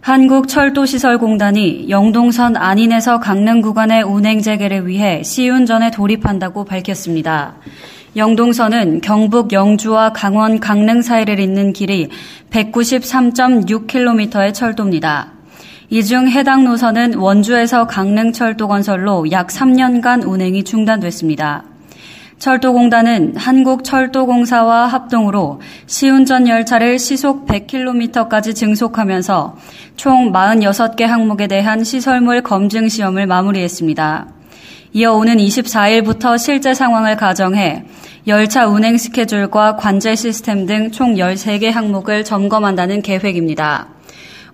한국철도시설공단이 영동선 안인에서 강릉 구간의 운행 재개를 위해 시운전에 돌입한다고 밝혔습니다. 영동선은 경북 영주와 강원 강릉 사이를 잇는 길이 193.6km의 철도입니다. 이 중 해당 노선은 원주에서 강릉 철도 건설로 약 3년간 운행이 중단됐습니다. 철도공단은 한국철도공사와 합동으로 시운전 열차를 시속 100km까지 증속하면서 총 46개 항목에 대한 시설물 검증 시험을 마무리했습니다. 이어 오는 24일부터 실제 상황을 가정해 열차 운행 스케줄과 관제 시스템 등 총 13개 항목을 점검한다는 계획입니다.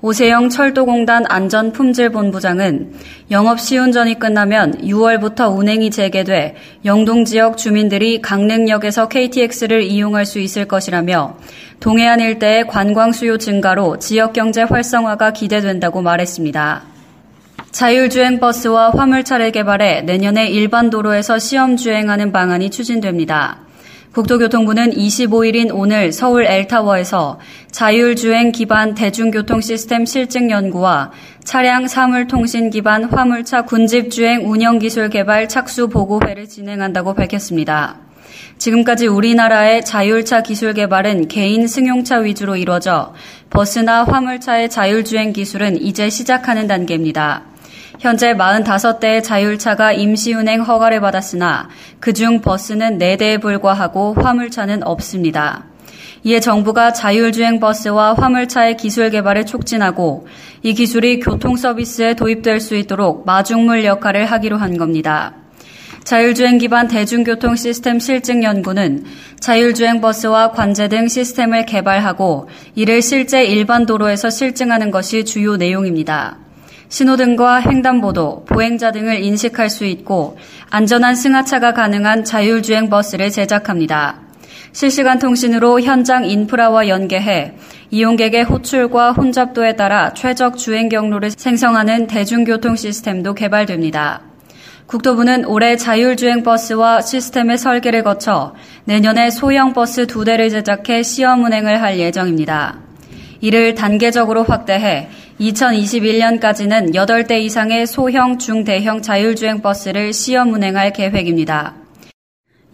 오세영 철도공단 안전품질본부장은 영업 시운전이 끝나면 6월부터 운행이 재개돼 영동 지역 주민들이 강릉역에서 KTX를 이용할 수 있을 것이라며 동해안 일대의 관광 수요 증가로 지역 경제 활성화가 기대된다고 말했습니다. 자율주행 버스와 화물차를 개발해 내년에 일반 도로에서 시험 주행하는 방안이 추진됩니다. 국토교통부는 25일인 오늘 서울 엘타워에서 자율주행 기반 대중교통 시스템 실증 연구와 차량 사물통신 기반 화물차 군집주행 운영기술 개발 착수 보고회를 진행한다고 밝혔습니다. 지금까지 우리나라의 자율차 기술 개발은 개인 승용차 위주로 이루어져 버스나 화물차의 자율주행 기술은 이제 시작하는 단계입니다. 현재 45대의 자율차가 임시운행 허가를 받았으나 그중 버스는 4대에 불과하고 화물차는 없습니다. 이에 정부가 자율주행 버스와 화물차의 기술 개발을 촉진하고 이 기술이 교통 서비스에 도입될 수 있도록 마중물 역할을 하기로 한 겁니다. 자율주행 기반 대중교통 시스템 실증 연구는 자율주행 버스와 관제 등 시스템을 개발하고 이를 실제 일반 도로에서 실증하는 것이 주요 내용입니다. 신호등과 횡단보도, 보행자 등을 인식할 수 있고 안전한 승하차가 가능한 자율주행 버스를 제작합니다. 실시간 통신으로 현장 인프라와 연계해 이용객의 호출과 혼잡도에 따라 최적 주행 경로를 생성하는 대중교통 시스템도 개발됩니다. 국토부는 올해 자율주행 버스와 시스템의 설계를 거쳐 내년에 소형 버스 두 대를 제작해 시험 운행을 할 예정입니다. 이를 단계적으로 확대해 2021년까지는 8대 이상의 소형, 중대형 자율주행 버스를 시험 운행할 계획입니다.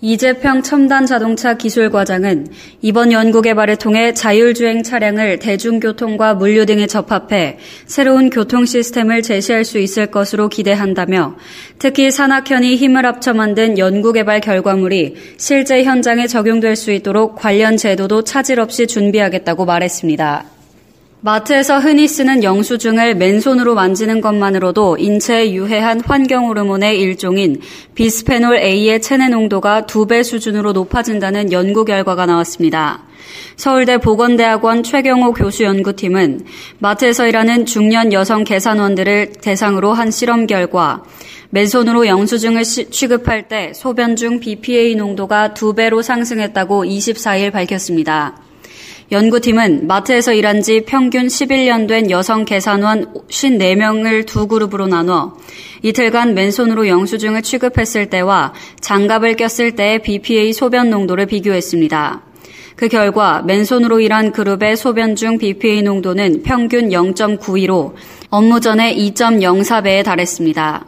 이재평 첨단 자동차 기술과장은 이번 연구 개발을 통해 자율주행 차량을 대중교통과 물류 등에 접합해 새로운 교통 시스템을 제시할 수 있을 것으로 기대한다며 특히 산악현이 힘을 합쳐 만든 연구 개발 결과물이 실제 현장에 적용될 수 있도록 관련 제도도 차질 없이 준비하겠다고 말했습니다. 마트에서 흔히 쓰는 영수증을 맨손으로 만지는 것만으로도 인체에 유해한 환경 호르몬의 일종인 비스페놀 A의 체내 농도가 두 배 수준으로 높아진다는 연구 결과가 나왔습니다. 서울대 보건대학원 최경호 교수 연구팀은 마트에서 일하는 중년 여성 계산원들을 대상으로 한 실험 결과 맨손으로 영수증을 취급할 때 소변 중 BPA 농도가 두 배로 상승했다고 24일 밝혔습니다. 연구팀은 마트에서 일한 지 평균 11년 된 여성 계산원 54명을 두 그룹으로 나눠 이틀간 맨손으로 영수증을 취급했을 때와 장갑을 꼈을 때의 BPA 소변 농도를 비교했습니다. 그 결과 맨손으로 일한 그룹의 소변 중 BPA 농도는 평균 0.92로 업무 전에 2.04배에 달했습니다.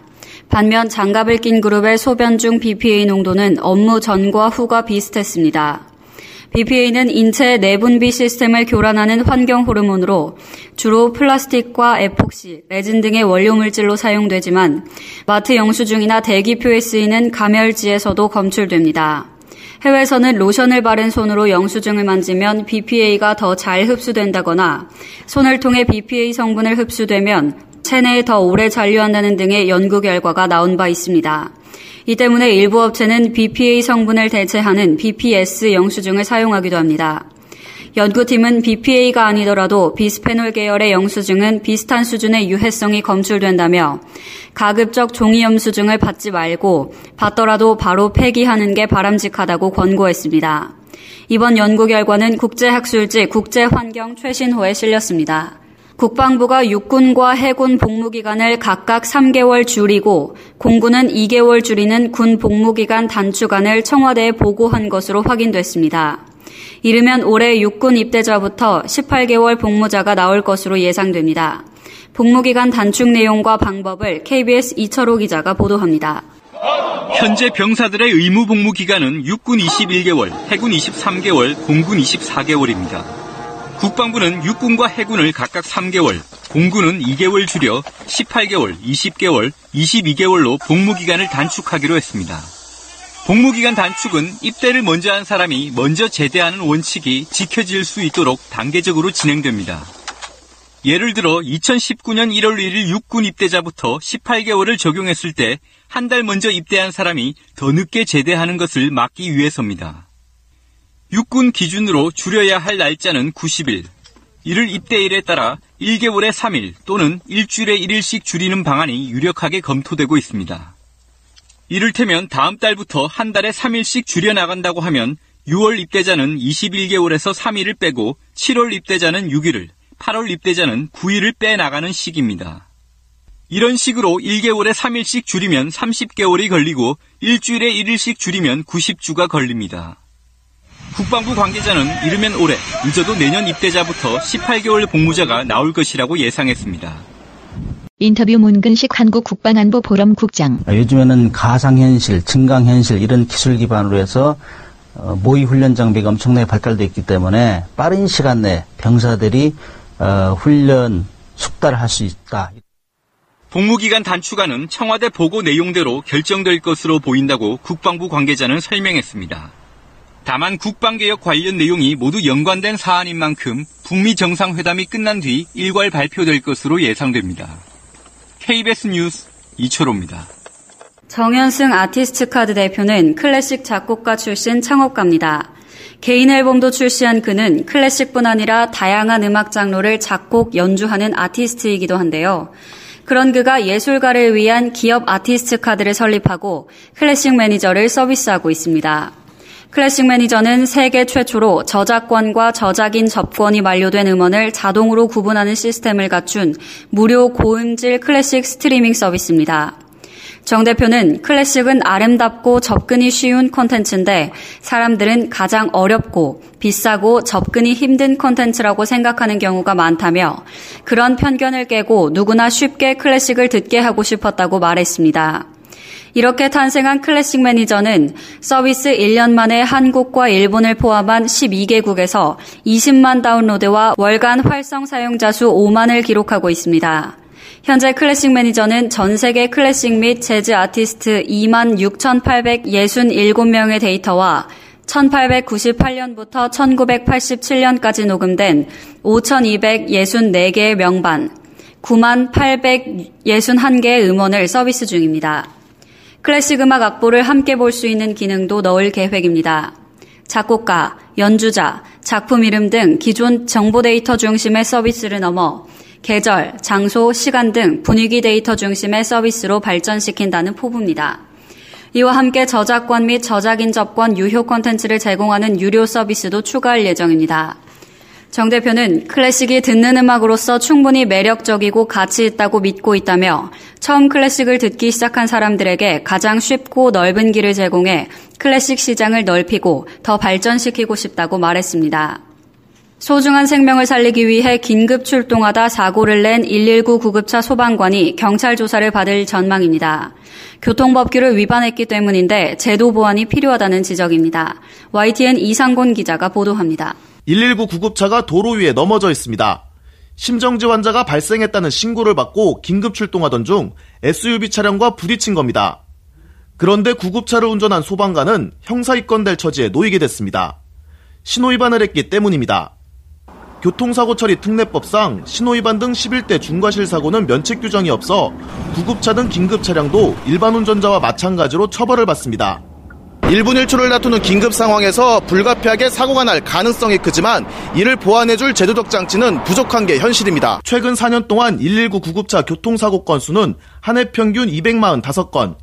반면 장갑을 낀 그룹의 소변 중 BPA 농도는 업무 전과 후가 비슷했습니다. BPA는 인체 내분비 시스템을 교란하는 환경 호르몬으로 주로 플라스틱과 에폭시, 레진 등의 원료 물질로 사용되지만 마트 영수증이나 대기표에 쓰이는 가멸지에서도 검출됩니다. 해외에서는 로션을 바른 손으로 영수증을 만지면 BPA가 더 잘 흡수된다거나 손을 통해 BPA 성분을 흡수되면 체내에 더 오래 잔류한다는 등의 연구 결과가 나온 바 있습니다. 이 때문에 일부 업체는 BPA 성분을 대체하는 BPS 영수증을 사용하기도 합니다. 연구팀은 BPA가 아니더라도 비스페놀 계열의 영수증은 비슷한 수준의 유해성이 검출된다며 가급적 종이 영수증을 받지 말고 받더라도 바로 폐기하는 게 바람직하다고 권고했습니다. 이번 연구 결과는 국제학술지 국제환경 최신호에 실렸습니다. 국방부가 육군과 해군 복무기간을 각각 3개월 줄이고 공군은 2개월 줄이는 군 복무기간 단축안을 청와대에 보고한 것으로 확인됐습니다. 이르면 올해 육군 입대자부터 18개월 복무자가 나올 것으로 예상됩니다. 복무기간 단축 내용과 방법을 KBS 이철호 기자가 보도합니다. 현재 병사들의 의무 복무 기간은 육군 21개월, 해군 23개월, 공군 24개월입니다. 국방부는 육군과 해군을 각각 3개월, 공군은 2개월 줄여 18개월, 20개월, 22개월로 복무 기간을 단축하기로 했습니다. 복무 기간 단축은 입대를 먼저 한 사람이 먼저 제대하는 원칙이 지켜질 수 있도록 단계적으로 진행됩니다. 예를 들어 2019년 1월 1일 육군 입대자부터 18개월을 적용했을 때 한 달 먼저 입대한 사람이 더 늦게 제대하는 것을 막기 위해서입니다. 육군 기준으로 줄여야 할 날짜는 90일. 이를 입대일에 따라 1개월에 3일 또는 일주일에 1일씩 줄이는 방안이 유력하게 검토되고 있습니다. 이를테면 다음 달부터 한 달에 3일씩 줄여나간다고 하면 6월 입대자는 21개월에서 3일을 빼고 7월 입대자는 6일을, 8월 입대자는 9일을 빼나가는 시기입니다. 이런 식으로 1개월에 3일씩 줄이면 30개월이 걸리고 일주일에 1일씩 줄이면 90주가 걸립니다. 국방부 관계자는 이르면 올해, 늦어도 내년 입대자부터 18개월 복무자가 나올 것이라고 예상했습니다. 인터뷰 문근식 한국 국방안보 포럼 국장. 요즘에는 가상현실, 증강현실 이런 기술 기반으로 해서 어, 모의 훈련 장비가 엄청나게 발달되어 있기 때문에 빠른 시간 내에 병사들이 어, 훈련 숙달을 할 수 있다. 복무기간 단축안은 청와대 보고 내용대로 결정될 것으로 보인다고 국방부 관계자는 설명했습니다. 다만 국방개혁 관련 내용이 모두 연관된 사안인 만큼 북미 정상회담이 끝난 뒤 일괄 발표될 것으로 예상됩니다. KBS 뉴스 이철호입니다. 정현승 아티스트 카드 대표는 클래식 작곡가 출신 창업가입니다. 개인 앨범도 출시한 그는 클래식뿐 아니라 다양한 음악 장르를 작곡, 연주하는 아티스트이기도 한데요. 그런 그가 예술가를 위한 기업 아티스트 카드를 설립하고 클래식 매니저를 서비스하고 있습니다. 클래식 매니저는 세계 최초로 저작권과 저작인접권이 만료된 음원을 자동으로 구분하는 시스템을 갖춘 무료 고음질 클래식 스트리밍 서비스입니다. 정 대표는 클래식은 아름답고 접근이 쉬운 콘텐츠인데 사람들은 가장 어렵고 비싸고 접근이 힘든 콘텐츠라고 생각하는 경우가 많다며 그런 편견을 깨고 누구나 쉽게 클래식을 듣게 하고 싶었다고 말했습니다. 이렇게 탄생한 클래식 매니저는 서비스 1년 만에 한국과 일본을 포함한 12개국에서 20만 다운로드와 월간 활성 사용자 수 5만을 기록하고 있습니다. 현재 클래식 매니저는 전 세계 클래식 및 재즈 아티스트 2만 6,867명의 데이터와 1898년부터 1987년까지 녹음된 5,264개의 명반, 9만 861개의 음원을 서비스 중입니다. 클래식 음악 악보를 함께 볼 수 있는 기능도 넣을 계획입니다. 작곡가, 연주자, 작품 이름 등 기존 정보 데이터 중심의 서비스를 넘어 계절, 장소, 시간 등 분위기 데이터 중심의 서비스로 발전시킨다는 포부입니다. 이와 함께 저작권 및 저작인 접권 유효 콘텐츠를 제공하는 유료 서비스도 추가할 예정입니다. 정 대표는 클래식이 듣는 음악으로서 충분히 매력적이고 가치 있다고 믿고 있다며 처음 클래식을 듣기 시작한 사람들에게 가장 쉽고 넓은 길을 제공해 클래식 시장을 넓히고 더 발전시키고 싶다고 말했습니다. 소중한 생명을 살리기 위해 긴급 출동하다 사고를 낸 119 구급차 소방관이 경찰 조사를 받을 전망입니다. 교통법규를 위반했기 때문인데 제도 보완이 필요하다는 지적입니다. YTN 이상곤 기자가 보도합니다. 119 구급차가 도로 위에 넘어져 있습니다. 심정지 환자가 발생했다는 신고를 받고 긴급 출동하던 중 SUV 차량과 부딪힌 겁니다. 그런데 구급차를 운전한 소방관은 형사 입건될 처지에 놓이게 됐습니다. 신호위반을 했기 때문입니다. 교통사고 처리 특례법상 신호위반 등 11대 중과실 사고는 면책 규정이 없어 구급차 등 긴급 차량도 일반 운전자와 마찬가지로 처벌을 받습니다. 1분 1초를 다투는 긴급 상황에서 불가피하게 사고가 날 가능성이 크지만 이를 보완해줄 제도적 장치는 부족한 게 현실입니다. 최근 4년 동안 119 구급차 교통사고 건수는 한 해 평균 245건,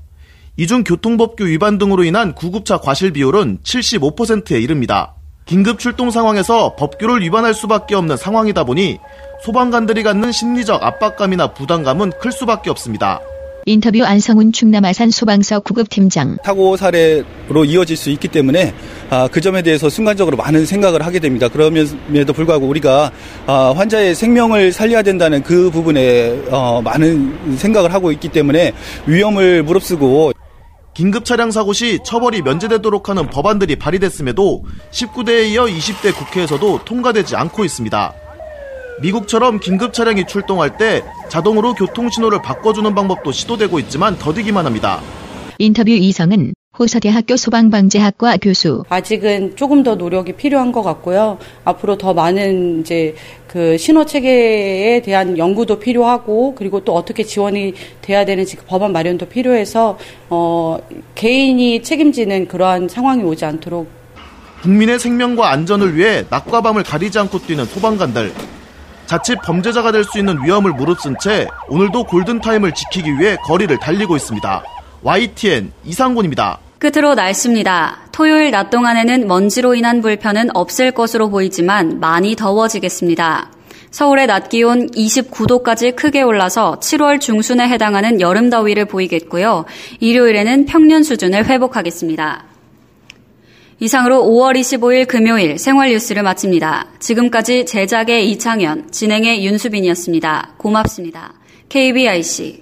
이중 교통법규 위반 등으로 인한 구급차 과실 비율은 75%에 이릅니다. 긴급 출동 상황에서 법규를 위반할 수밖에 없는 상황이다 보니 소방관들이 갖는 심리적 압박감이나 부담감은 클 수밖에 없습니다. 인터뷰 안성훈 충남 아산 소방서 구급팀장. 사고 사례로 이어질 수 있기 때문에 아, 그 점에 대해서 순간적으로 많은 생각을 하게 됩니다. 그럼에도 불구하고 우리가 아, 환자의 생명을 살려야 된다는 그 부분에 어, 많은 생각을 하고 있기 때문에 위험을 무릅쓰고 긴급 차량 사고 시 처벌이 면제되도록 하는 법안들이 발의됐음에도 19대에 이어 20대 국회에서도 통과되지 않고 있습니다. 미국처럼 긴급 차량이 출동할 때 자동으로 교통신호를 바꿔주는 방법도 시도되고 있지만 더디기만 합니다. 인터뷰 이성은 호서대학교 소방방재학과 교수. 아직은 조금 더 노력이 필요한 것 같고요. 앞으로 더 많은 이제 그 신호 체계에 대한 연구도 필요하고 그리고 또 어떻게 지원이 돼야 되는지 그 법안 마련도 필요해서 어 개인이 책임지는 그러한 상황이 오지 않도록 국민의 생명과 안전을 위해 낮과 밤을 가리지 않고 뛰는 소방관들. 자칫 범죄자가 될 수 있는 위험을 무릅쓴 채 오늘도 골든타임을 지키기 위해 거리를 달리고 있습니다. YTN 이상곤입니다. 끝으로 날씨입니다. 토요일 낮 동안에는 먼지로 인한 불편은 없을 것으로 보이지만 많이 더워지겠습니다. 서울의 낮 기온 29도까지 크게 올라서 7월 중순에 해당하는 여름 더위를 보이겠고요. 일요일에는 평년 수준을 회복하겠습니다. 이상으로 5월 25일 금요일 생활 뉴스를 마칩니다. 지금까지 제작의 이창현, 진행의 윤수빈이었습니다. 고맙습니다. KBIC